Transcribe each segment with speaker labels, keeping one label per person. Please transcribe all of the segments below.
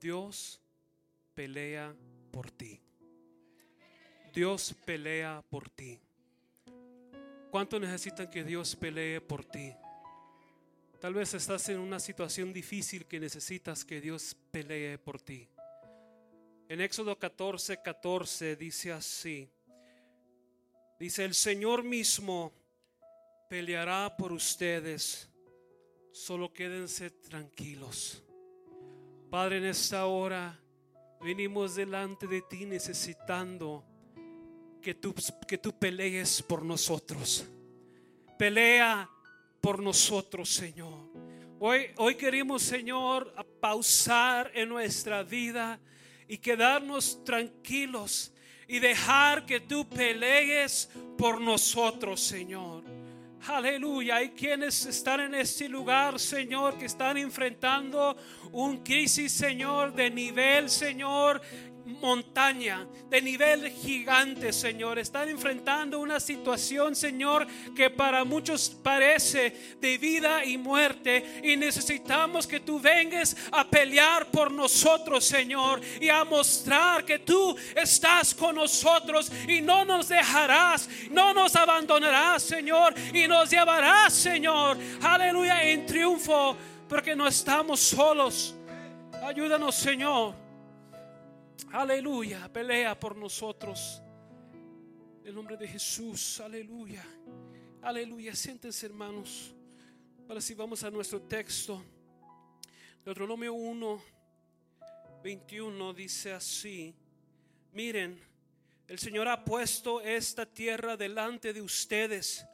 Speaker 1: Dios pelea por ti. Dios pelea por ti. ¿Cuánto necesitan que Dios pelee por ti? Tal vez estás en una situación difícil que necesitas que Dios pelee por ti. En Éxodo 14, 14 dice así. Dice, el Señor mismo peleará por ustedes. Solo quédense tranquilos. Padre, en esta hora venimos delante de ti necesitando que tú, que pelees por nosotros. Pelea por nosotros, Señor. Hoy, hoy queremos, Señor, pausar en nuestra vida y quedarnos tranquilos y dejar que tú pelees por nosotros, Señor. Aleluya. Hay quienes están en este lugar, Señor, que están enfrentando un crisis, Señor, de nivel, Señor, montaña, de nivel gigante, Señor. Están enfrentando una situación, Señor, que para muchos parece de vida y muerte. Y necesitamos que tú vengas a pelear por nosotros, Señor, y a mostrar que tú estás con nosotros y no nos dejarás, no nos abandonarás, Señor, y nos llevarás, Señor, aleluya, en triunfo, porque no estamos solos. Ayúdanos, Señor. Aleluya, pelea por nosotros. En el nombre de Jesús, aleluya. Aleluya, siéntense hermanos. Ahora si vamos a nuestro texto. Deuteronomio 1, 21 dice así. Miren, el Señor ha puesto esta tierra delante de ustedes.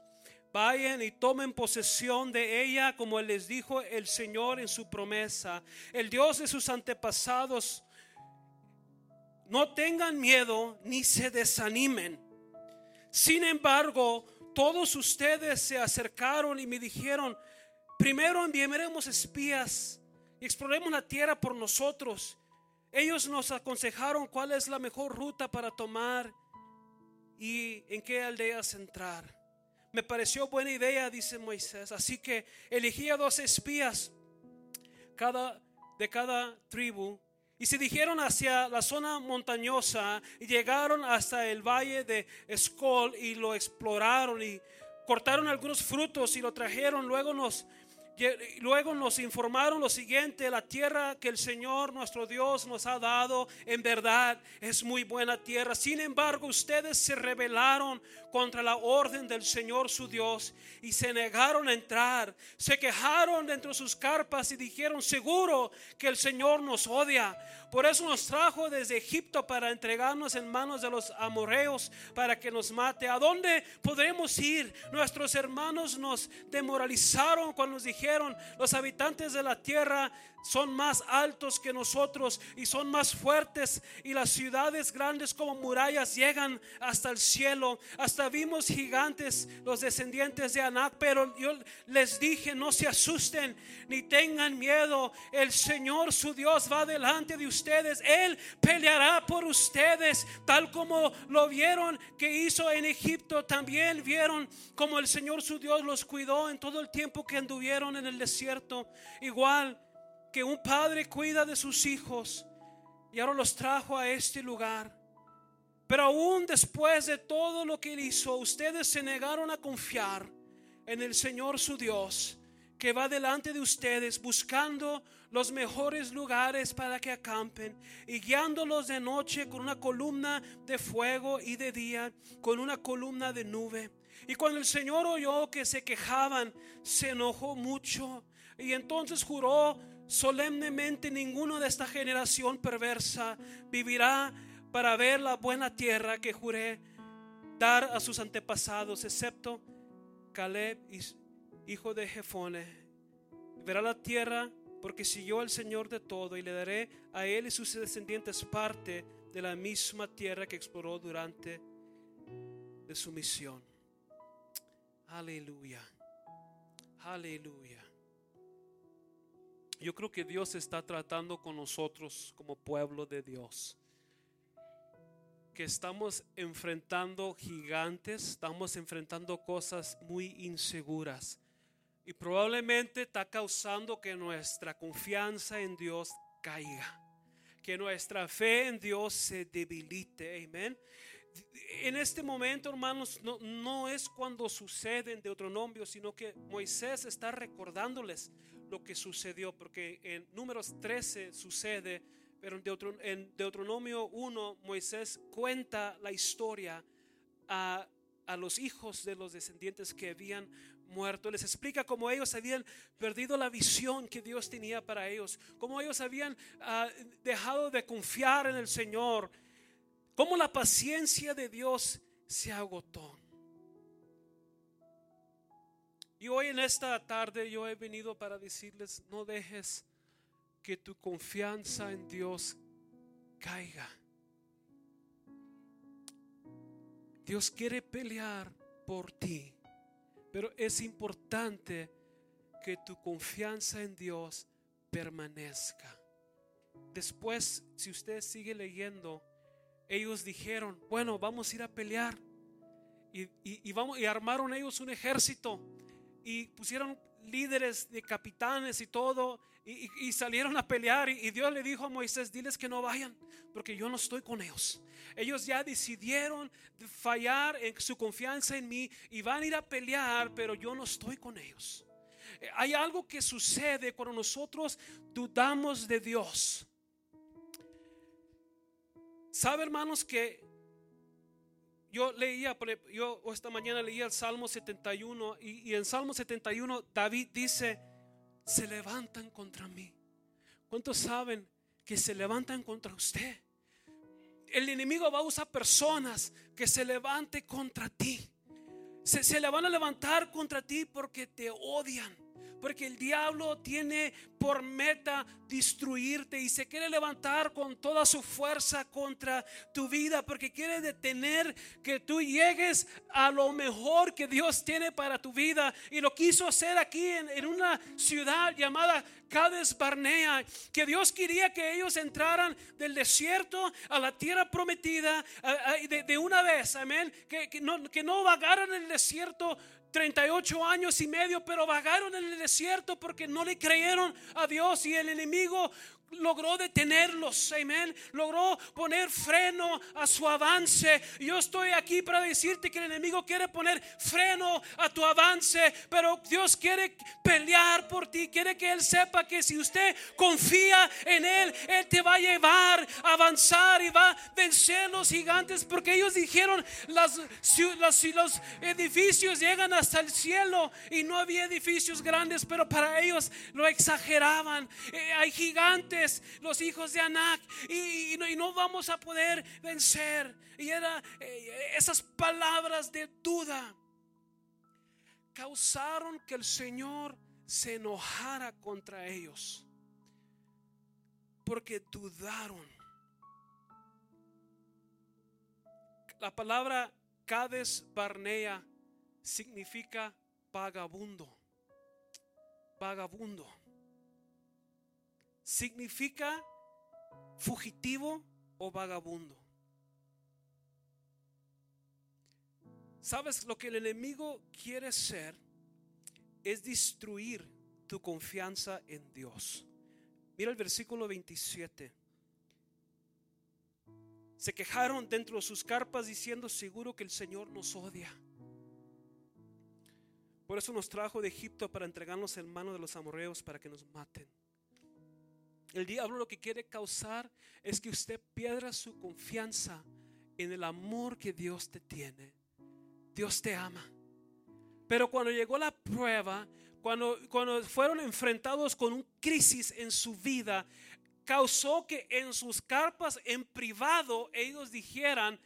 Speaker 1: Vayan y tomen posesión de ella como les dijo el Señor en su promesa. El Dios de sus antepasados no tengan miedo ni se desanimen. Sin embargo, todos ustedes se acercaron y me dijeron, primero enviaremos espías y exploremos la tierra por nosotros. Ellos nos aconsejaron cuál es la mejor ruta para tomar y en qué aldeas entrar. Me pareció buena idea, dice Moisés. Así que elegí a dos espías cada, de cada tribu y se dijeron hacia la zona montañosa y llegaron hasta el valle de Escol y lo exploraron y cortaron algunos frutos y lo trajeron. Luego nos Luego nos informaron lo siguiente, la tierra que el Señor nuestro Dios nos ha dado en verdad es muy buena tierra. Sin embargo, ustedes se rebelaron contra la orden del Señor su Dios y se negaron a entrar. Se quejaron dentro de sus carpas y dijeron, seguro que el Señor nos odia. Por eso nos trajo desde Egipto para entregarnos en manos de los amorreos para que nos mate. ¿A dónde podremos ir? Nuestros hermanos nos demoralizaron cuando nos dijeron, los habitantes de la tierra son más altos que nosotros y son más fuertes y las ciudades grandes como murallas llegan hasta el cielo. Hasta vimos gigantes, los descendientes de Anac, pero yo les dije, no se asusten ni tengan miedo. El Señor su Dios va delante de ustedes. Él peleará por ustedes, tal como lo vieron que hizo en Egipto. También vieron como el Señor su Dios los cuidó en todo el tiempo que anduvieron en el desierto. Igual que un padre cuida de sus hijos y ahora los trajo a este lugar. Pero aún después de todo lo que hizo, ustedes se negaron a confiar en el Señor su Dios, que va delante de ustedes buscando los mejores lugares para que acampen y guiándolos de noche con una columna de fuego y de día con una columna de nube. Y cuando el Señor oyó que se quejaban, se enojó mucho y entonces juró solemnemente ninguno de esta generación perversa vivirá para ver la buena tierra que juré dar a sus antepasados, excepto Caleb, hijo de Jefone. Verá la tierra porque siguió al Señor de todo y le daré a él y sus descendientes parte de la misma tierra que exploró durante de su misión. Aleluya. Aleluya. Yo creo que Dios está tratando con nosotros como pueblo de Dios. Que estamos enfrentando gigantes, estamos enfrentando cosas muy inseguras. Y probablemente está causando que nuestra confianza en Dios caiga. que nuestra fe en Dios se debilite. Amén. En este momento, hermanos, no, no es cuando sucede en Deuteronomio, sino que Moisés está recordándoles lo que sucedió, porque en números 13 sucede, pero en, Deuteronomio 1 Moisés cuenta la historia a, a los hijos de los descendientes que habían muerto. Les explica cómo ellos habían perdido la visión que Dios tenía para ellos, cómo ellos habían ah, dejado de confiar en el Señor, cómo la paciencia de Dios se agotó. Y hoy en esta tarde yo he venido para decirles, no dejes que tu confianza en Dios caiga. Dios quiere pelear por ti. Pero es importante que tu confianza en Dios permanezca. Después, si usted sigue leyendo, ellos dijeron, bueno, vamos a ir a pelear. Y, vamos, y armaron ellos un ejército y pusieron líderes de capitanes y todo y, salieron a pelear y, Dios le dijo a Moisés, diles que no vayan porque yo no estoy con ellos. Ellos ya decidieron fallar en su confianza en mí y van a ir a pelear, pero yo no estoy con ellos. Eh, hay algo que sucede cuando nosotros dudamos de Dios. ¿Sabe hermanos que yo leía, yo esta mañana leía el Salmo 71 y, y en Salmo 71 David dice, se levantan contra mí. ¿Cuántos saben que se levantan contra usted? El enemigo va a usar personas que se levante contra ti. Se, se le van a levantar contra ti porque te odian. Porque el diablo tiene por meta destruirte y se quiere levantar con toda su fuerza contra tu vida porque quiere detener que tú llegues a lo mejor que Dios tiene para tu vida. Y lo quiso hacer aquí en, una ciudad llamada Cades Barnea que Dios quería que ellos entraran del desierto a la tierra prometida de, una vez amén que, que, no, que no vagaran en el desierto 38 años y medio, pero vagaron en el desierto porque no le creyeron a Dios y el enemigo logró detenerlos, amén. Logró poner freno a su avance. Yo estoy aquí para decirte que el enemigo quiere poner freno a tu avance, pero Dios quiere pelear por ti. Quiere que Él sepa que si usted confía en Él, Él te va a llevar a avanzar y va a vencer los gigantes, porque ellos dijeron, las, los edificios llegan hasta el cielo y no había edificios grandes, pero para ellos lo exageraban. Eh, hay gigantes los hijos de Anac, y, no, vamos a poder vencer. Y era eh, esas palabras de duda causaron que el Señor se enojara contra ellos, porque dudaron. La palabra Cades Barnea significa vagabundo. Vagabundo significa fugitivo o vagabundo. ¿Sabes lo que el enemigo quiere hacer? Es destruir tu confianza en Dios. Mira el versículo 27. Se quejaron dentro de sus carpas diciendo, seguro que el Señor nos odia. Por eso nos trajo de Egipto para entregarnos en mano de los amorreos para que nos maten. El diablo lo que quiere causar es que usted pierda su confianza en el amor que Dios te tiene. Dios te ama. Pero cuando llegó la prueba, cuando, cuando fueron enfrentados con un crisis en su vida, causó que en sus carpas en privado ellos dijeran,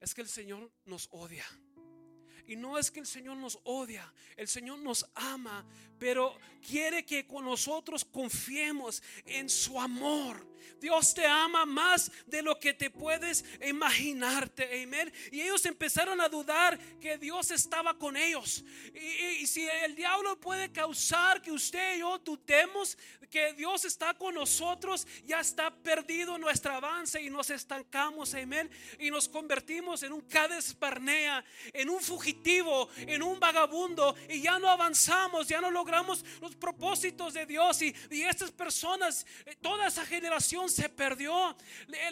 Speaker 1: es que el Señor nos odia. Y no es que el Señor nos odia, el Señor nos ama, pero quiere que con nosotros confiemos en su amor. Dios te ama más de lo que te puedes imaginarte. Amén. Y ellos empezaron a dudar que Dios estaba con ellos. Y, si el diablo puede causar que usted y yo dudemos que Dios está con nosotros, ya está perdido nuestro avance y nos estancamos. Amén. Y nos convertimos en un Cades Barnea, en un fugitivo, en un vagabundo. Y ya no avanzamos, ya no logramos los propósitos de Dios. Y, y estas personas, eh, toda esa generación generación se perdió.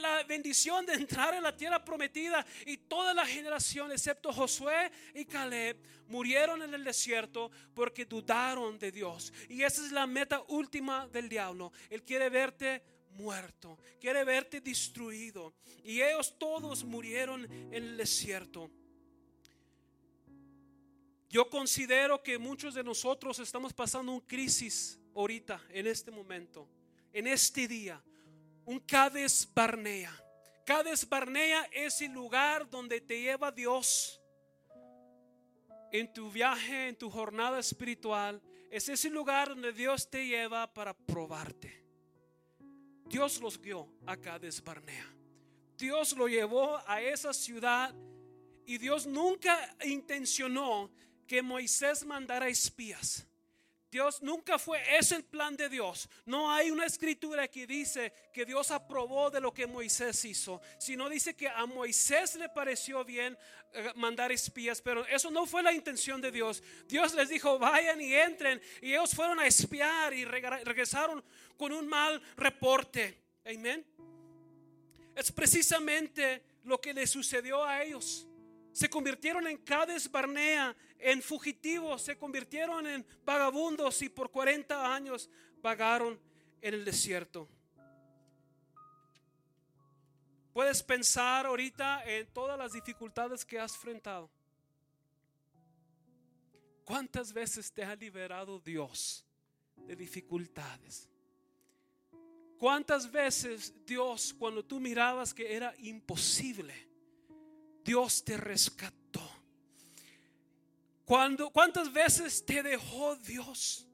Speaker 1: La bendición de entrar en la tierra prometida y toda la generación, excepto Josué y Caleb, murieron en el desierto porque dudaron de Dios. Y esa es la meta última del diablo. Él quiere verte muerto, quiere verte destruido. Y ellos todos murieron en el desierto. Yo considero que muchos de nosotros estamos pasando un crisis ahorita, en este momento, en este día. Un Cades Barnea. Cades Barnea es el lugar donde te lleva Dios en tu viaje, en tu jornada espiritual. Es ese lugar donde Dios te lleva para probarte. Dios los guió a Cades Barnea. Dios lo llevó a esa ciudad y Dios nunca intencionó que Moisés mandara espías. Dios nunca fue, es el plan de Dios. No hay una escritura que dice que Dios aprobó de lo que Moisés hizo, sino dice que a Moisés le pareció bien eh, mandar espías, pero eso no fue la intención de Dios. Dios les dijo, vayan y entren, y ellos fueron a espiar y regresaron con un mal reporte. Amén. Es precisamente lo que le sucedió a ellos se convirtieron en Cades Barnea, en fugitivos, se convirtieron en vagabundos y por 40 años vagaron en el desierto. Puedes pensar ahorita en todas las dificultades que has enfrentado. ¿Cuántas veces te ha liberado Dios de dificultades? ¿Cuántas veces Dios, cuando tú mirabas que era imposible, Dios te rescató. ¿Cuántas veces te dejó Dios?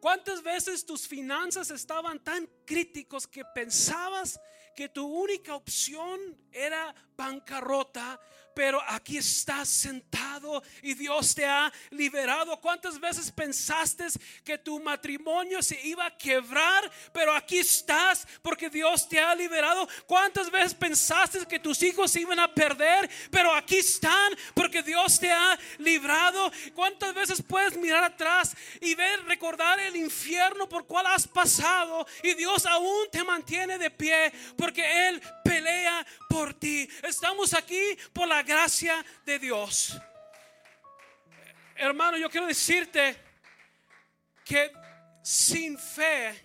Speaker 1: ¿Cuántas veces tus finanzas estaban tan críticos que pensabas que tu única opción era bancarrota? Pero aquí estás sentado y Dios te ha liberado. ¿Cuántas veces pensaste que tu matrimonio se iba a quebrar, pero aquí estás porque Dios te ha liberado? ¿Cuántas veces pensaste que tus hijos se iban a perder, pero aquí están porque Dios te ha librado? ¿Cuántas veces puedes mirar atrás y ver, recordar el infierno por cual has pasado y Dios aún te mantiene de pie porque Él pelea por ti? Estamos aquí por la gracia de Dios. Hermano, yo quiero decirte que sin fe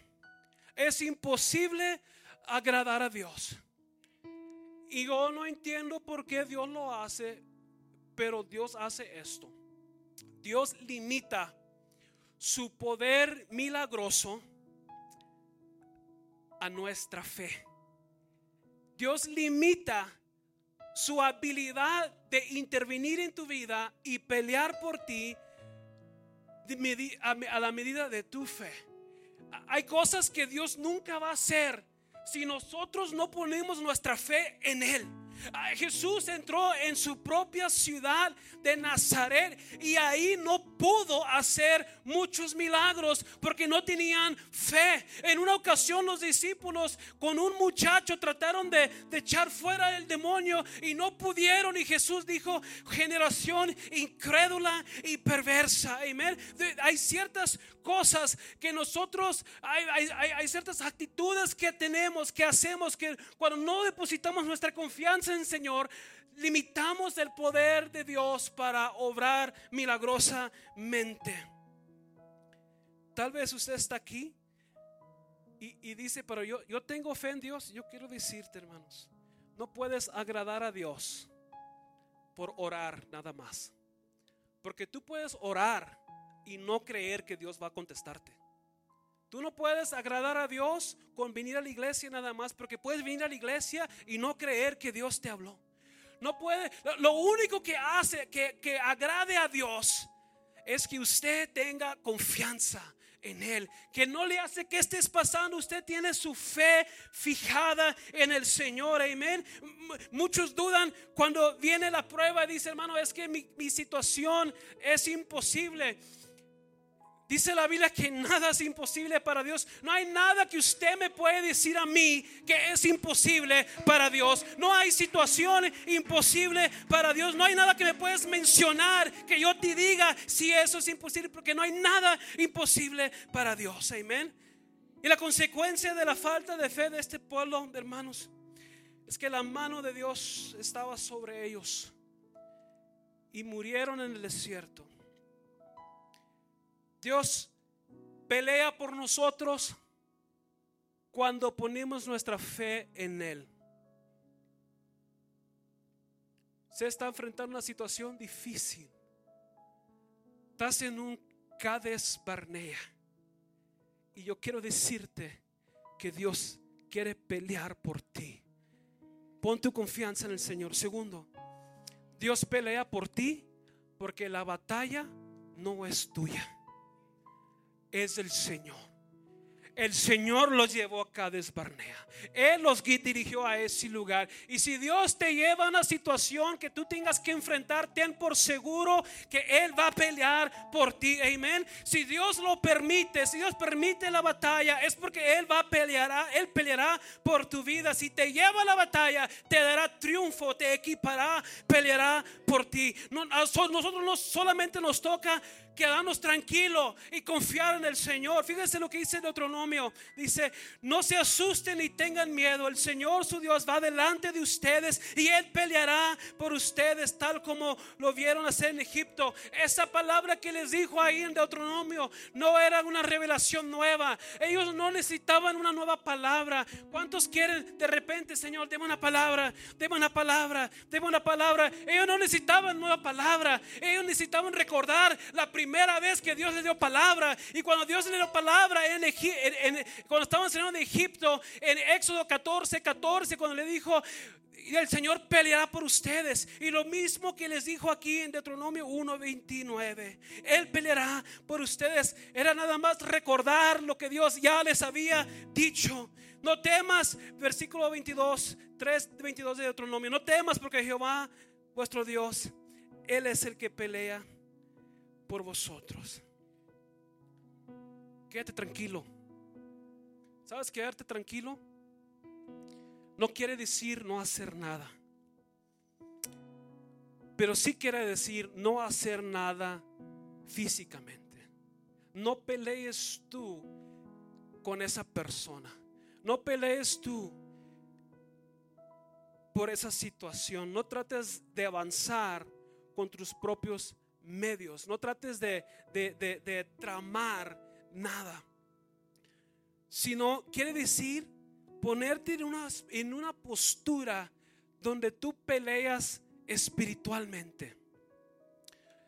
Speaker 1: es imposible agradar a Dios. Y yo no entiendo por qué Dios lo hace, pero Dios hace esto. Dios limita su poder milagroso a nuestra fe. Dios limita su habilidad de intervenir en tu vida y pelear por ti a la medida de tu fe. Hay cosas que Dios nunca va a hacer si nosotros no ponemos nuestra fe en Él. Jesús entró en su propia ciudad de Nazaret y ahí no pudo hacer muchos milagros porque no tenían fe. En una ocasión los discípulos con un muchacho trataron de, echar fuera el demonio y no pudieron y Jesús dijo, generación incrédula y perversa. Hay ciertas cosas que nosotros, hay ciertas actitudes que tenemos, que hacemos, que cuando no depositamos nuestra confianza Señor, limitamos el poder de Dios para obrar milagrosamente. Tal vez usted está aquí y, dice, pero yo, yo tengo fe en Dios. Yo quiero decirte, hermanos, no puedes agradar a Dios por orar nada más. Porque tú puedes orar y no creer que Dios va a contestarte. Tú no puedes agradar a Dios con venir a la iglesia nada más, porque puedes venir a la iglesia y no creer que Dios te habló. No puede, lo único que hace que, que agrade a Dios es que usted tenga confianza en Él, que no le hace que estés pasando, usted tiene su fe fijada en el Señor, amén. Muchos dudan cuando viene la prueba y dice, hermano, es que mi, mi situación es imposible. Dice la Biblia que nada es imposible para Dios. No hay nada que usted me puede decir a mí que es imposible para Dios. No hay situación imposible para Dios. No hay nada que me puedes mencionar que yo te diga si eso es imposible, porque no hay nada imposible para Dios. Amén. Y la consecuencia de la falta de fe de este pueblo, hermanos, es que la mano de Dios estaba sobre ellos y murieron en el desierto. Dios pelea por nosotros cuando ponemos nuestra fe en Él. Se está enfrentando una situación difícil. Estás en un Cades Barnea. Y yo quiero decirte que Dios quiere pelear por ti. Pon tu confianza en el Señor. Segundo, Dios pelea por ti porque la batalla no es tuya, es del Señor. El Señor los llevó Cades Barnea. Él los dirigió a ese lugar. Y si Dios te lleva a una situación que tú tengas que enfrentar, ten por seguro que Él va a pelear por ti. Amén. Si Dios lo permite, si Dios permite la batalla, es porque Él va a pelear, Él peleará por tu vida. Si te lleva a la batalla, te dará triunfo, te equipará, peleará por ti. nosotros no solamente nos toca quedarnos tranquilos y confiar en el Señor. Fíjense lo que dice Deuteronomio. Dice, no se asusten ni tengan miedo. El Señor su Dios va delante de ustedes y Él peleará por ustedes tal como lo vieron hacer en Egipto. Esa palabra que les dijo ahí en Deuteronomio no era una revelación nueva. Ellos no necesitaban una nueva palabra. ¿Cuántos quieren de repente, Señor, deme una palabra, deme una palabra, deme una palabra? Ellos no necesitaban nueva palabra. Ellos necesitaban recordar la primera vez que Dios le dio palabra. Y cuando Dios le dio palabra, en, cuando estaban saliendo de Egipto, en Éxodo 14, 14, cuando le dijo, el Señor peleará por ustedes. Y lo mismo que les dijo aquí en Deuteronomio 1:29. Él peleará por ustedes. Era nada más recordar lo que Dios ya les había dicho. No temas, versículo 22, 3, 22 de Deuteronomio. No temas porque Jehová, vuestro Dios, Él es el que pelea por vosotros. Quédate tranquilo. ¿Sabes quedarte tranquilo? No quiere decir no hacer nada. Pero sí quiere decir no hacer nada físicamente. No pelees tú con esa persona. No pelees tú por esa situación. No trates de avanzar con tus propios medios. No trates de, tramar nada. Sino quiere decir ponerte en una, en una postura donde tú peleas espiritualmente.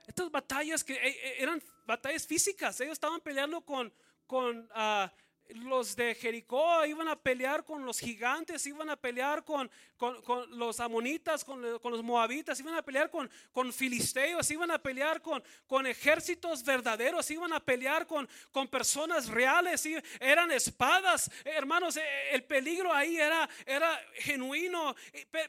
Speaker 1: Estas batallas que eh, eh, eran batallas físicas, ellos estaban peleando con, con ah, los de Jericó iban a pelear con los gigantes, iban a pelear con, con, los amonitas, con, los moabitas, iban a pelear con, con filisteos, iban a pelear con, con ejércitos verdaderos, iban a pelear con, con personas reales, eran espadas, hermanos, e, el peligro ahí era, era genuino,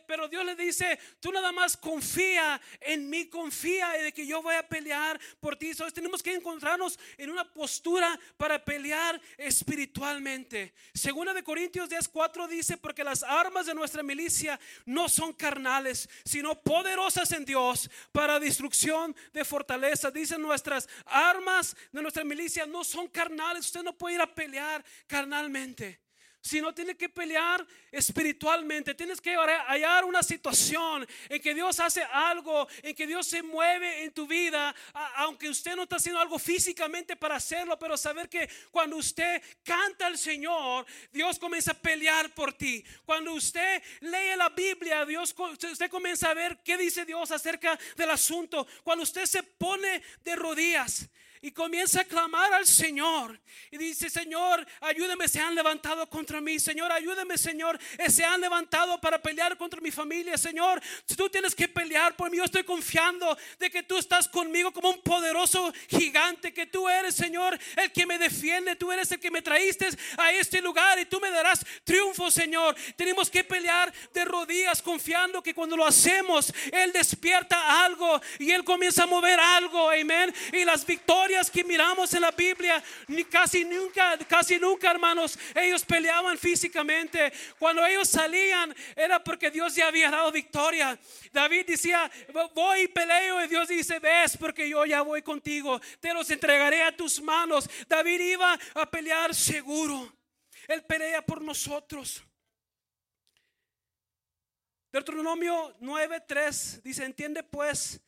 Speaker 1: pero Dios le dice, tú nada más confía en mí, confía de que yo voy a pelear por ti, entonces tenemos que encontrarnos en una postura para pelear espiritualmente espiritualmente. Segunda de Corintios 10:4 dice, porque las armas de nuestra milicia no son carnales, sino poderosas en Dios para destrucción de fortaleza. Dicen nuestras armas de nuestra milicia no son carnales. Usted no puede ir a pelear carnalmente sino tiene que pelear espiritualmente. Tienes que hallar una situación en que Dios hace algo, en que Dios se mueve en tu vida, aunque usted no está haciendo algo físicamente para hacerlo, pero saber que cuando usted canta al Señor, Dios comienza a pelear por ti. Cuando usted lee la Biblia, Dios usted comienza a ver qué dice Dios acerca del asunto. Cuando usted se pone de rodillas y comienza a clamar al Señor. Y dice, Señor, ayúdame, se han levantado contra mí. Señor, ayúdame, Señor, eh, se han levantado para pelear contra mi familia. Señor, si tú tienes que pelear por mí, yo estoy confiando de que tú estás conmigo como un poderoso gigante, que tú eres, Señor, el que me defiende. Tú eres el que me traíste a este lugar y tú me darás triunfo, Señor. Tenemos que pelear de rodillas confiando que cuando lo hacemos, Él despierta algo y Él comienza a mover algo. Amén. Y las victorias que miramos en la Biblia, casi nunca, casi nunca, hermanos, ellos peleaban físicamente. Cuando ellos salían era porque Dios ya había dado victoria. David decía, voy y peleo y Dios dice, ves porque yo ya voy contigo, te los entregaré a tus manos. David iba a pelear seguro. Él pelea por nosotros. Deuteronomio 9:3 dice, entiende pues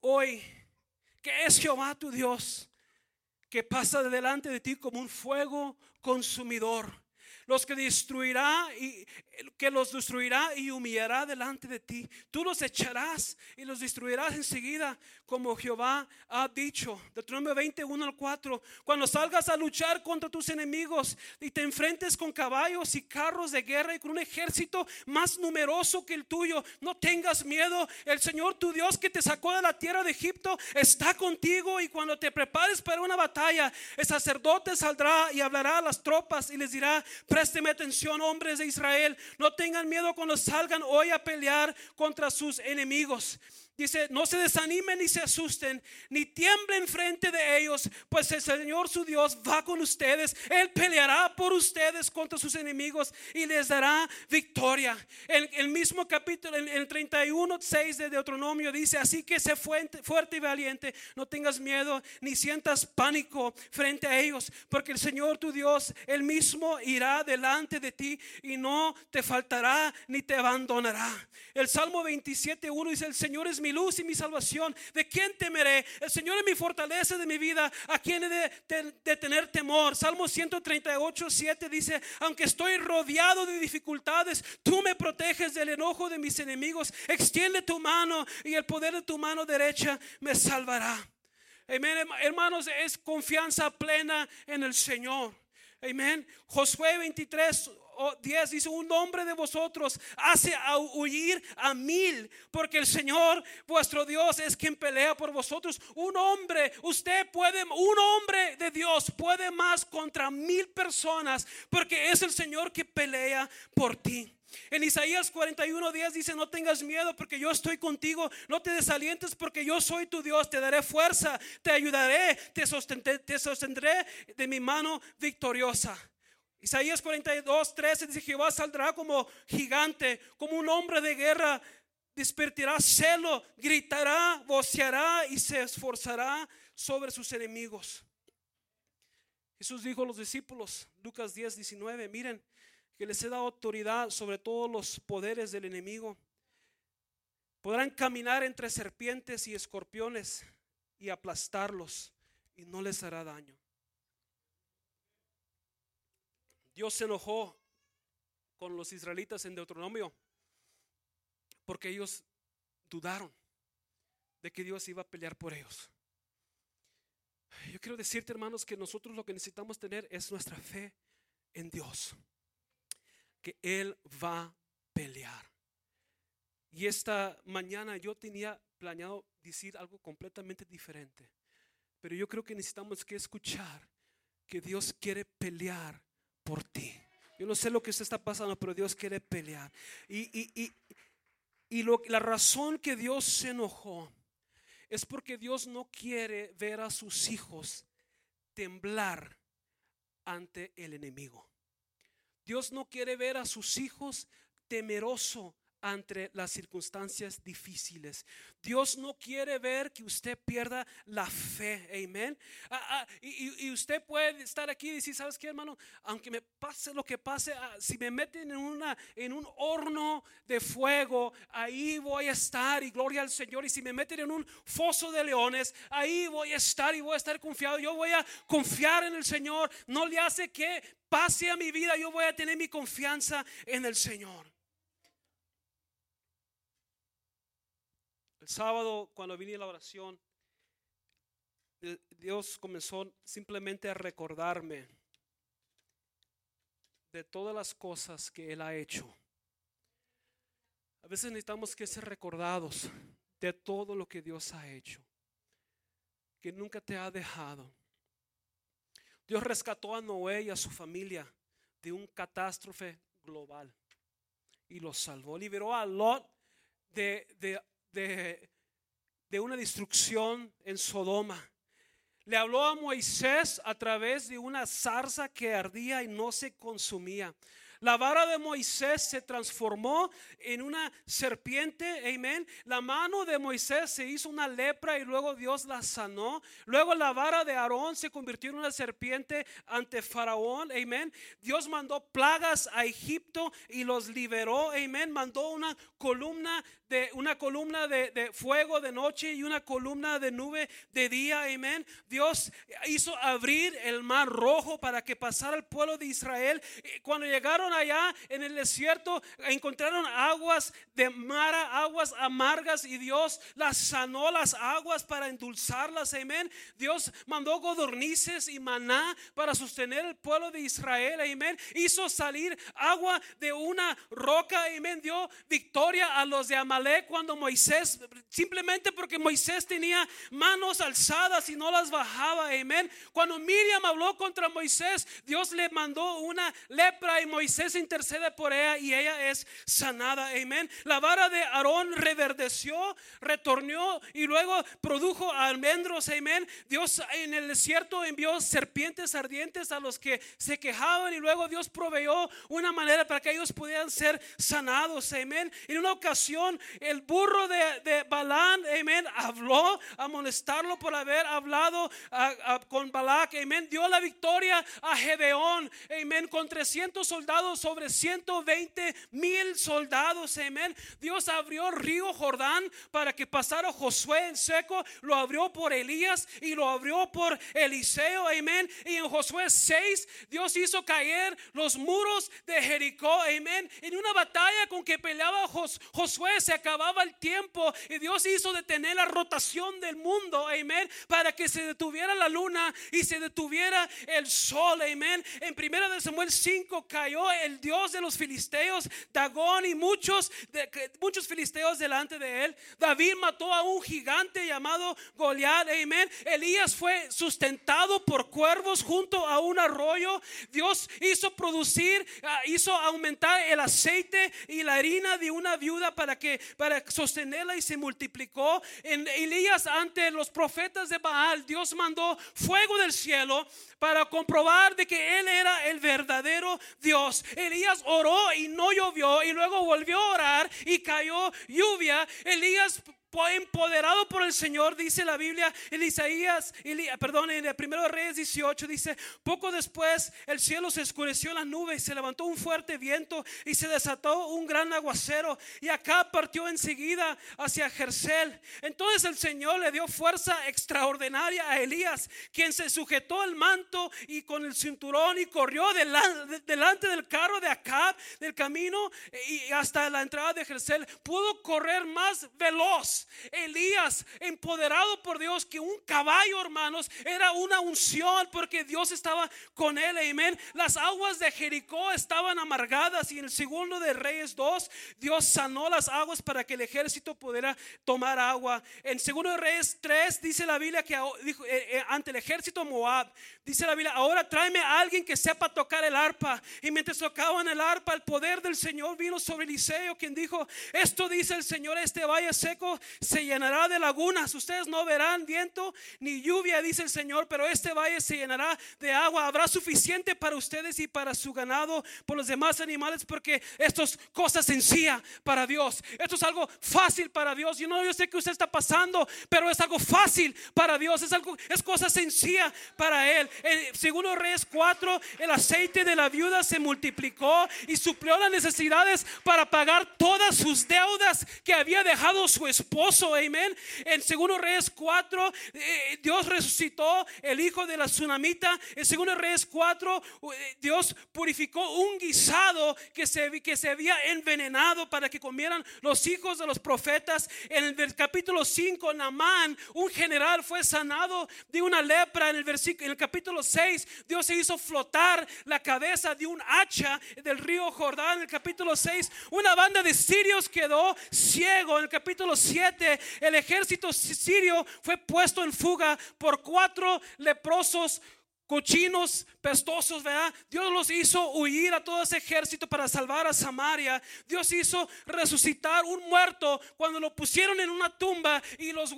Speaker 1: hoy que es Jehová tu Dios, que pasa delante de ti como un fuego consumidor los que destruirá y que los destruirá y humillará delante de ti. Tú los echarás y los destruirás enseguida, como Jehová ha dicho. Deuteronomio 21 al 4. Cuando salgas a luchar contra tus enemigos y te enfrentes con caballos y carros de guerra y con un ejército más numeroso que el tuyo, no tengas miedo. El Señor tu Dios que te sacó de la tierra de Egipto está contigo y cuando te prepares para una batalla, el sacerdote saldrá y hablará a las tropas y les dirá, Présteme atención, hombres de Israel. No tengan miedo cuando salgan hoy a pelear contra sus enemigos. Dice, no se desanimen ni se asusten, ni tiemblen frente de ellos, pues el Señor su Dios va con ustedes. Él peleará por ustedes contra sus enemigos y les dará victoria. El, el mismo capítulo, en el 31, 6 de Deuteronomio dice, así que sé fuerte, fuerte y valiente, no tengas miedo ni sientas pánico frente a ellos, porque el Señor tu Dios, él mismo irá delante de ti y no te faltará ni te abandonará. El Salmo 27, 1 dice, el Señor es mi luz y mi salvación. ¿De quién temeré? El Señor es mi fortaleza de mi vida. ¿A quién he de, tener temor? Salmo 138, 7 dice, aunque estoy rodeado de dificultades, tú me proteges del enojo de mis enemigos. Extiende tu mano y el poder de tu mano derecha me salvará. Amén, hermanos, es confianza plena en el Señor. Amén. Josué 23, 10 dice, un hombre de vosotros hace huir a mil, porque el Señor vuestro Dios es quien pelea por vosotros. Un hombre, usted puede, un hombre de Dios puede más contra mil personas, porque es el Señor que pelea por ti. En Isaías 41 días dice, no tengas miedo porque yo estoy contigo, no te desalientes porque yo soy tu Dios, te daré fuerza, te ayudaré, te te sostendré de mi mano victoriosa. Isaías 42, 13 dice, Jehová saldrá como gigante, como un hombre de guerra, despertará celo, gritará, voceará y se esforzará sobre sus enemigos. Jesús dijo a los discípulos, Lucas 10, 19, miren, que les he dado autoridad sobre todos los poderes del enemigo. Podrán caminar entre serpientes y escorpiones y aplastarlos y no les hará daño. Dios se enojó con los israelitas en Deuteronomio porque ellos dudaron de que Dios iba a pelear por ellos. Yo quiero decirte, hermanos, que nosotros lo que necesitamos tener es nuestra fe en Dios, que Él va a pelear. Y esta mañana yo tenía planeado decir algo completamente diferente, pero yo creo que necesitamos que escuchar que Dios quiere pelear por ti. Yo no sé lo que usted está pasando, pero Dios quiere pelear. Y, y, lo, la razón que Dios se enojó es porque Dios no quiere ver a sus hijos temblar ante el enemigo. Dios no quiere ver a sus hijos temeroso ante las circunstancias difíciles. Dios no quiere ver que usted pierda la fe. Amén. Ah, ah, y, usted puede estar aquí y decir, ¿sabes qué, hermano? Aunque me pase lo que pase, ah, si me meten en, una, en un horno de fuego, ahí voy a estar y gloria al Señor. Y si me meten en un foso de leones, ahí voy a estar y voy a estar confiado. Yo voy a confiar en el Señor. No le hace que pase a mi vida, yo voy a tener mi confianza en el Señor. Sábado, cuando vine a la oración, Dios comenzó simplemente a recordarme de todas las cosas que Él ha hecho. A veces necesitamos que ser recordados de todo lo que Dios ha hecho, que nunca te ha dejado. Dios rescató a Noé y a su familia de un catástrofe global y los salvó. Liberó a Lot de, de de, una destrucción en Sodoma. Le habló a Moisés a través de una zarza que ardía y no se consumía. La vara de Moisés se transformó en una serpiente, amén. La mano de Moisés se hizo una lepra y luego Dios la sanó. Luego la vara de Aarón se convirtió en una serpiente ante Faraón, amén. Dios mandó plagas a Egipto y los liberó, amén. Mandó una columna de una columna de, de, fuego de noche y una columna de nube de día, amén. Dios hizo abrir el mar rojo para que pasara el pueblo de Israel. Cuando llegaron allá en el desierto, encontraron aguas de mara, aguas amargas y Dios las sanó las aguas para endulzarlas, amén. Dios mandó godornices y maná para sostener el pueblo de Israel, amén. Hizo salir agua de una roca, amén. Dio victoria a los de Amalek cuando Moisés, simplemente porque Moisés tenía manos alzadas y no las bajaba, amén. Cuando Miriam habló contra Moisés, Dios le mandó una lepra y Moisés intercede por ella y ella es sanada, amén. La vara de Aarón reverdeció, retornó y luego produjo almendros, amén. Dios en el desierto envió serpientes ardientes a los que se quejaban y luego Dios proveyó una manera para que ellos pudieran ser sanados, amén. En una ocasión el burro de, de Balán, amén, habló a molestarlo por haber hablado con Balac, amén, dio la victoria a Gedeón, amén, con 300 soldados sobre 120 mil soldados, amén. Dios abrió el río Jordán para que pasara Josué en seco, lo abrió por Elías y lo abrió por Eliseo, amén. Y en Josué 6, Dios hizo caer los muros de Jericó, amén. En una batalla con que peleaba Josué se acababa el tiempo y Dios hizo detener la rotación del mundo, amén, para que se detuviera la luna y se detuviera el sol, amén. En primera de Samuel 5 cayó el Dios de los filisteos, Dagón y muchos, muchos filisteos delante de él. David mató a un gigante llamado Goliat, amén. Elías fue sustentado por cuervos junto a un arroyo. Dios hizo producir, ah, hizo aumentar el aceite y la harina de una viuda para que para sostenerla y se multiplicó. En Elías ante los profetas de Baal, Dios mandó fuego del cielo para comprobar de que él era el verdadero Dios. Elías oró y no llovió y luego volvió a orar y cayó lluvia. Elías empoderado por el Señor, dice la Biblia en Isaías, perdón, en el primero de Reyes 18 dice, poco después el cielo se escureció la nube y se levantó un fuerte viento y se desató un gran aguacero y acá partió enseguida hacia Jersel. Entonces el Señor le dio fuerza extraordinaria a Elías, quien se sujetó el manto y con el cinturón y corrió delante, delante del carro de Acab del camino y hasta la entrada de Jersel. Pudo correr más veloz Elías, empoderado por Dios, que un caballo, hermanos, era una unción porque Dios estaba con él, amén. Las aguas de Jericó estaban amargadas y en el segundo de Reyes 2, Dios sanó las aguas para que el ejército pudiera tomar agua. En segundo de Reyes 3 dice la Biblia que dijo, eh, eh, ante el ejército Moab, dice la Biblia, ahora tráeme a alguien que sepa tocar el arpa. Y mientras tocaban el arpa, el poder del Señor vino sobre Eliseo, quien dijo, esto dice el Señor, este valle seco se llenará de lagunas. Ustedes no verán viento ni lluvia, dice el Señor, pero este valle se llenará de agua. Habrá suficiente para ustedes y para su ganado, por los demás animales, porque esto es cosa sencilla para Dios. Esto es algo fácil para Dios. Yo no, sé que usted está pasando, pero es algo fácil para Dios. Es algo, es cosa sencilla para Él. En segundo Reyes 4, el aceite de la viuda se multiplicó y suplió las necesidades para pagar todas sus deudas que había dejado su esposo amén. En segundo Reyes 4, eh, Dios resucitó el hijo de la tsunamita. En segundo Reyes 4, eh, Dios purificó un guisado que se, que se había envenenado para que comieran los hijos de los profetas. En el capítulo 5, Namán, un general, fue sanado de una lepra. En el, versículo, en el capítulo 6, Dios se hizo flotar la cabeza de un hacha del río Jordán. En el capítulo 6, una banda de sirios quedó ciego. En el capítulo 7, el ejército sirio fue puesto en fuga por cuatro leprosos cochinos pestosos, ¿verdad? Dios los hizo huir a todo ese ejército para salvar a Samaria. Dios hizo resucitar un muerto cuando lo pusieron en una tumba y, los,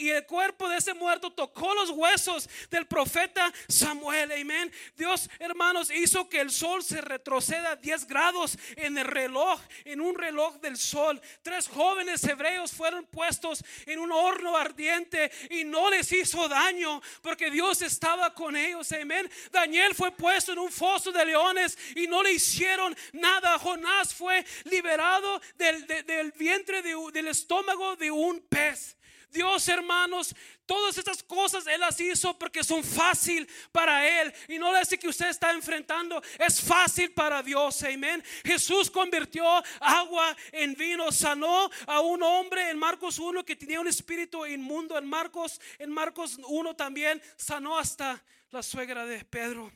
Speaker 1: y el cuerpo de ese muerto tocó los huesos del profeta Samuel. Amén. Dios, hermanos, hizo que el sol se retroceda 10 grados en el reloj, en un reloj del sol. Tres jóvenes hebreos fueron puestos en un horno ardiente y no les hizo daño porque Dios estaba con ellos. Amén. Daniel fue puesto en un foso de leones y no le hicieron nada. Jonás fue liberado del, vientre del estómago de un pez. Dios, hermanos, todas estas cosas Él las hizo porque son fácil para Él. Y no dice que usted está enfrentando, es fácil para Dios. Amén. Jesús convirtió agua en vino, sanó a un hombre en Marcos 1 que tenía un espíritu inmundo. En Marcos, en Marcos 1 también sanó hasta la suegra de Pedro.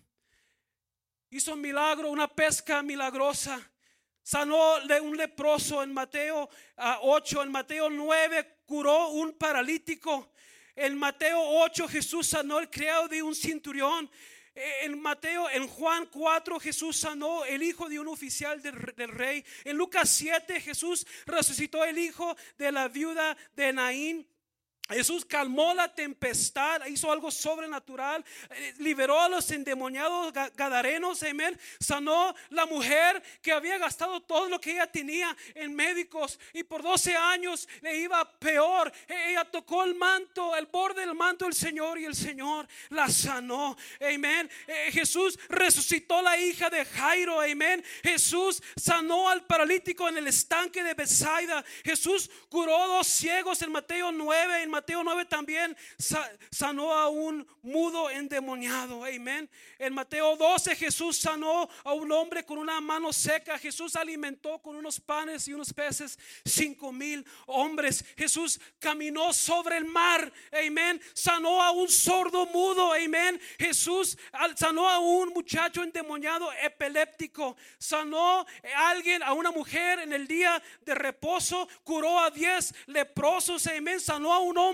Speaker 1: Hizo un milagro, una pesca milagrosa. Sanó de un leproso en Mateo 8, en Mateo 9 curó un paralítico. En Mateo 8 Jesús sanó el criado de un cinturión. En Mateo, en Juan 4, Jesús sanó el hijo de un oficial del, del, rey. En Lucas 7, Jesús resucitó el hijo de la viuda de Naín. Jesús calmó la tempestad, hizo algo sobrenatural, eh, liberó a los endemoniados gadarenos, amén. Sanó la mujer que había gastado todo lo que ella tenía en médicos y por 12 años le iba peor. E-, ella tocó el manto, el borde del manto del Señor y el Señor la sanó, amén. Eh, Jesús resucitó la hija de Jairo, amén. Jesús sanó al paralítico en el estanque de Besaida. Jesús curó dos ciegos en Mateo 9, en Mateo 9 también sanó a un mudo endemoniado. Amén. En Mateo 12 Jesús sanó a un hombre con una mano seca. Jesús alimentó con unos panes y unos peces cinco mil hombres. Jesús caminó sobre el mar. Amén. Sanó a un sordo mudo. Amén. Jesús sanó a un muchacho endemoniado epiléptico. Sanó a alguien, a una mujer en el día de reposo. Curó a diez leprosos. Amén. Sanó a un hombre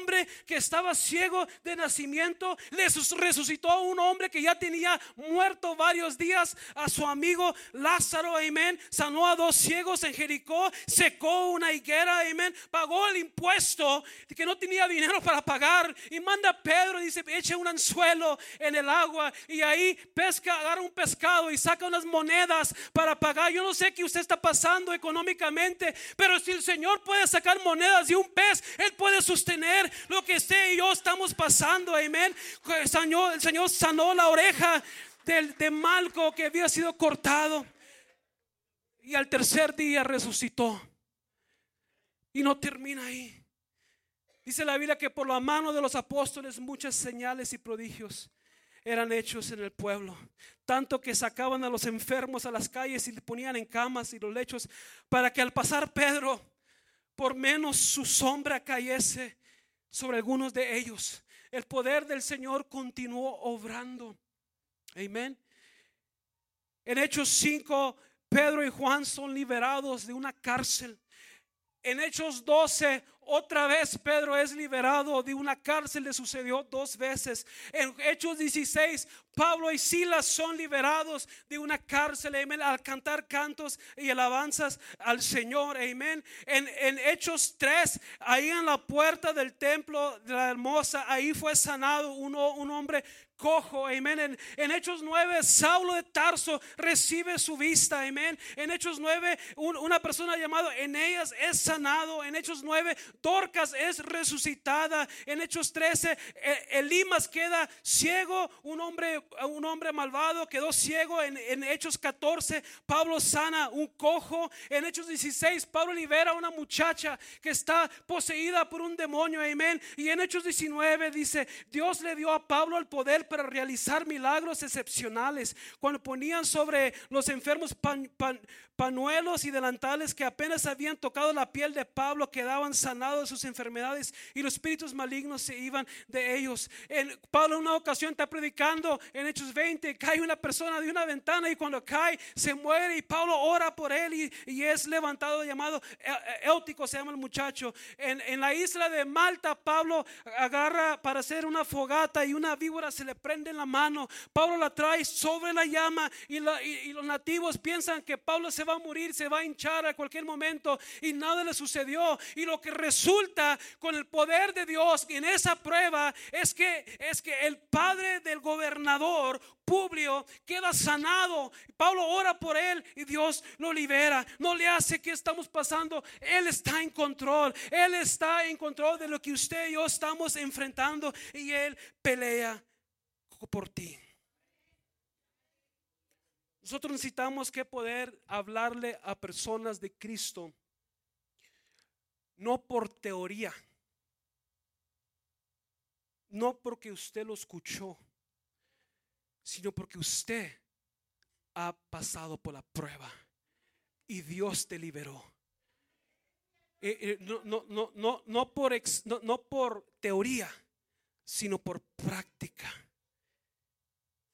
Speaker 1: que estaba ciego de nacimiento, le resucitó a un hombre que ya tenía muerto varios días, a su amigo Lázaro, amén, sanó a dos ciegos en Jericó, secó una higuera, amén, pagó el impuesto que no tenía dinero para pagar y manda a Pedro dice, eche un anzuelo en el agua y ahí pesca, agarra un pescado y saca unas monedas para pagar. Yo no sé qué usted está pasando económicamente, pero si el Señor puede sacar monedas de un pez, Él puede sostener lo que usted y yo estamos pasando. Amén. El Señor, sanó la oreja del, de Malco que había sido cortado. Y al tercer día resucitó. Y no termina ahí. Dice la Biblia que por la mano de los apóstoles muchas señales y prodigios eran hechos en el pueblo. Tanto que sacaban a los enfermos a las calles y le ponían en camas y los lechos para que al pasar Pedro, por menos su sombra cayese sobre algunos de ellos. El poder del Señor continuó obrando. Amén. En Hechos 5, Pedro y Juan son liberados de una cárcel. En Hechos 12, otra vez Pedro es liberado de una cárcel, le sucedió dos veces. En Hechos 16, Pablo y Silas son liberados de una cárcel, amén, al cantar cantos y alabanzas al Señor, amén. En, en Hechos 3, ahí en la puerta del templo de la hermosa, ahí fue sanado uno, un hombre cojo, amén. En, Hechos 9, Saulo de Tarso recibe su vista, amén. En Hechos 9, una persona llamada Eneas es sanado. En Hechos 9, Dorcas es resucitada. En Hechos 13, e, Elimas queda ciego, un hombre, un hombre malvado quedó ciego. En, Hechos 14, Pablo sana un cojo. En Hechos 16, Pablo libera a una muchacha que está poseída por un demonio, amén. Y en Hechos 19 dice, Dios le dio a Pablo el poder para realizar milagros excepcionales. Cuando ponían sobre los enfermos panuelos y delantales que apenas habían tocado la piel de Pablo, quedaban sanados de sus enfermedades y los espíritus malignos se iban de ellos. Pablo en una ocasión está predicando en Hechos 20, cae una persona de una ventana y cuando cae se muere y Pablo ora por él y, y es levantado llamado Éutico, se llama el muchacho. En, en la isla de Malta, Pablo agarra para hacer una fogata y una víbora se le prende en la mano. Pablo la trae sobre la llama y, y los nativos piensan que Pablo se va a morir, se va a hinchar a cualquier momento y nada le sucedió. Y lo que con el poder de Dios en esa prueba es que es que el padre del gobernador Publio queda sanado. Pablo ora por él y Dios lo libera. No le hace que estamos pasando. Él está en control. Él está en control de lo que usted y yo estamos enfrentando y él pelea por ti. Nosotros necesitamos que poder hablarle a personas de Cristo, no por teoría, no porque usted lo escuchó, sino porque usted ha pasado por la prueba y Dios te liberó. Eh, eh, no, no, no, no, por no por teoría, sino por práctica.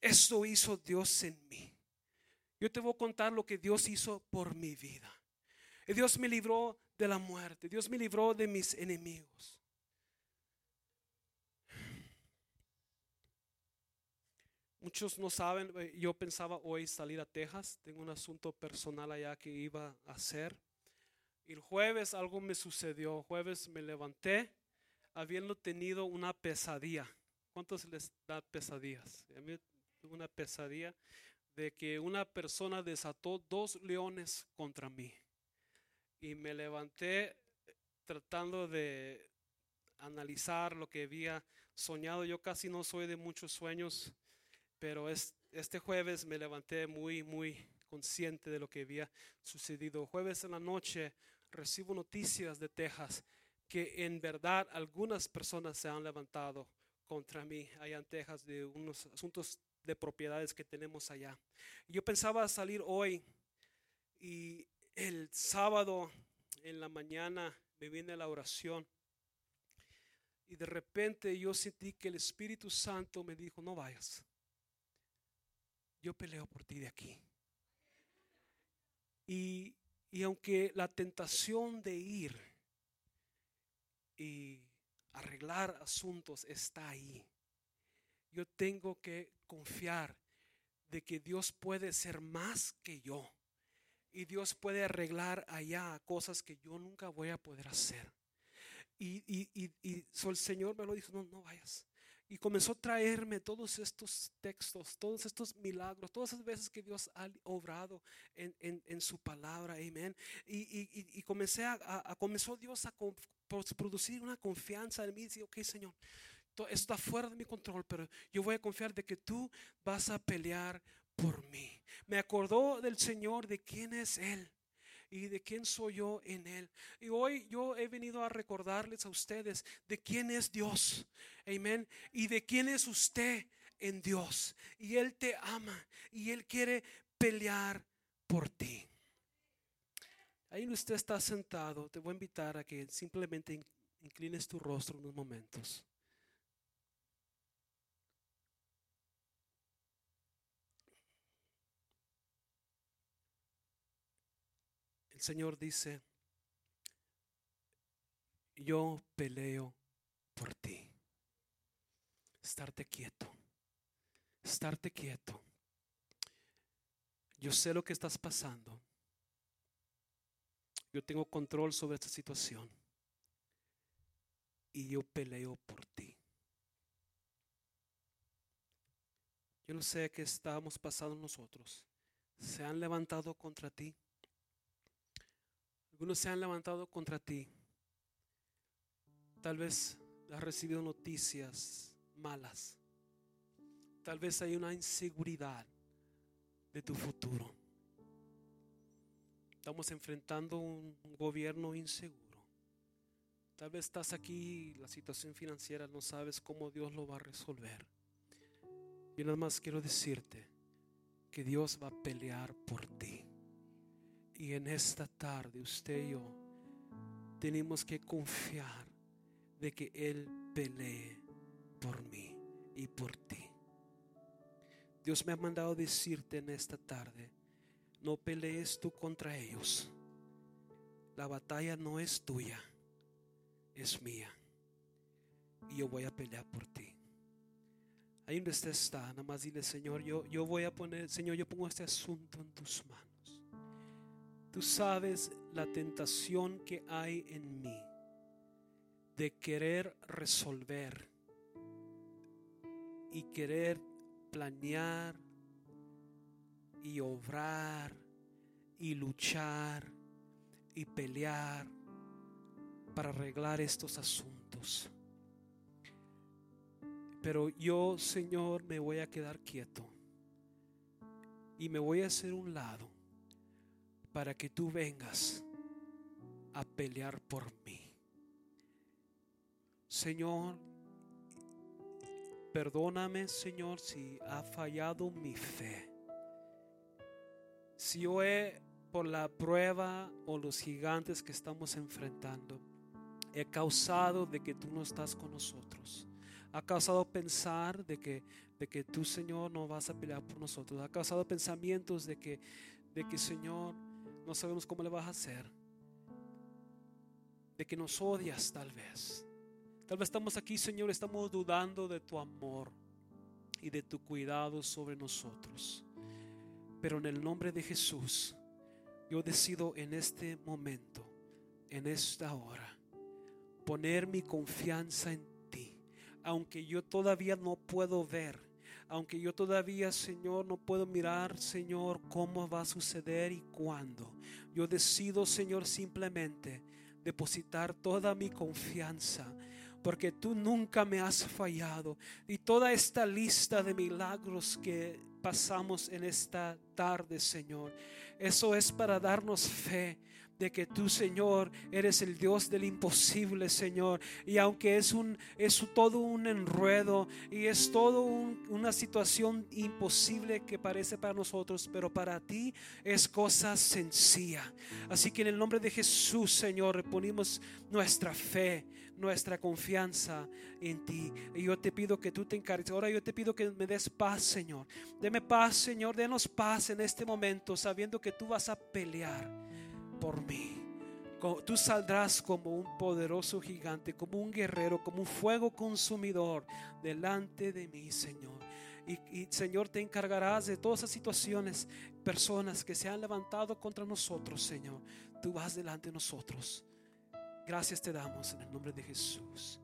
Speaker 1: Eso hizo Dios en mí. Yo te voy a contar lo que Dios hizo por mi vida. Dios me libró de la muerte. Dios me libró de mis enemigos. Muchos no saben, eh, yo pensaba hoy salir a Texas. Tengo un asunto personal allá que iba a hacer. El jueves algo me sucedió. jueves me levanté habiendo tenido una pesadilla. ¿Cuántos les da pesadillas? A mí una pesadilla de que una persona desató dos leones contra mí. Y me levanté eh, tratando de analizar lo que había soñado. Yo casi no soy de muchos sueños, pero este jueves me levanté muy, muy consciente de lo que había sucedido. Jueves en la noche recibo noticias de Texas que en verdad algunas personas se han levantado contra mí allá en Texas de unos asuntos de propiedades que tenemos allá. Yo pensaba salir hoy y el sábado en la mañana me viene la oración y de repente yo sentí que el Espíritu Santo me dijo, no vayas. Yo peleo por ti de aquí. Y, y aunque la tentación de ir y arreglar asuntos está ahí, yo tengo que confiar de que Dios puede ser más que yo. Y Dios puede arreglar allá cosas que yo nunca voy a poder hacer. Y, y, y, el Señor me lo dijo, no, no vayas. Y comenzó a traerme todos estos textos, todos estos milagros, todas esas veces que Dios ha obrado en, en, en su palabra, amén. Y, y, comencé a, a, comenzó Dios a producir una confianza en mí. Y ok, Señor, está fuera de mi control, pero yo voy a confiar de que tú vas a pelear por mí. Me acordó del Señor, de quién es Él y de quién soy yo en Él. Y hoy yo he venido a recordarles a ustedes de quién es Dios. Amén. Y de quién es usted en Dios. Y Él te ama y Él quiere pelear por ti. Ahí usted está sentado. Te voy a invitar a que simplemente inclines tu rostro unos momentos. Señor dice, yo peleo por ti. Estarte quieto, estarte quieto. Yo sé lo que estás pasando. Yo tengo control sobre esta situación. Y yo peleo por ti. Yo no sé qué estamos pasando nosotros. Se han levantado contra ti. Algunos se han levantado contra ti. Tal vez has recibido noticias malas. Tal vez hay una inseguridad de tu futuro. Estamos enfrentando un gobierno inseguro. Tal vez estás aquí, la situación financiera no sabes cómo Dios lo va a resolver. Y nada más quiero decirte que Dios va a pelear por ti. Y en esta tarde usted y yo tenemos que confiar de que Él pelee por mí y por ti. Dios me ha mandado decirte en esta tarde, no pelees tú contra ellos. La batalla no es tuya, es mía. Y yo voy a pelear por ti. Ahí donde está, nada más dile, Señor, yo, yo voy a poner, Señor, yo pongo este asunto en tus manos. Tú sabes la tentación que hay en mí de querer resolver y querer planear y obrar y luchar y pelear para arreglar estos asuntos. Pero yo, Señor, me voy a quedar quieto y me voy a hacer un lado para que tú vengas a pelear por mí. Señor, perdóname, Señor, si ha fallado mi fe. Si yo he, por la prueba o los gigantes que estamos enfrentando, he causado de que tú no estás con nosotros. Ha causado pensar de que, de que tú, Señor, no vas a pelear por nosotros. Ha causado pensamientos de que, de que, Señor, no sabemos cómo le vas a hacer. De que nos odias tal vez. Tal vez estamos aquí, Señor, estamos dudando de tu amor y de tu cuidado sobre nosotros. Pero en el nombre de Jesús, yo decido en este momento, en esta hora, poner mi confianza en ti. Aunque yo todavía no puedo ver, aunque yo todavía, Señor, no puedo mirar, Señor, cómo va a suceder y cuándo. Yo decido, Señor, simplemente depositar toda mi confianza porque tú nunca me has fallado. Y toda esta lista de milagros que pasamos en esta tarde, Señor, eso es para darnos fe de que tú, Señor, eres el Dios del imposible, Señor. Y aunque es un es todo un enredo y es todo una situación imposible que parece para nosotros, pero para ti es cosa sencilla. Así que en el nombre de Jesús, Señor, ponemos nuestra fe, nuestra confianza en ti. Y yo te pido que tú te encargues. Ahora yo te pido que me des paz, Señor. Deme paz, Señor. Denos paz en este momento, sabiendo que tú vas a pelear por mí. Tú saldrás como un poderoso gigante, como un guerrero, como un fuego consumidor delante de mí, Señor. Y, Señor, te encargarás de todas esas situaciones, personas que se han levantado contra nosotros, Señor. Tú vas delante de nosotros. Gracias te damos en el nombre de Jesús.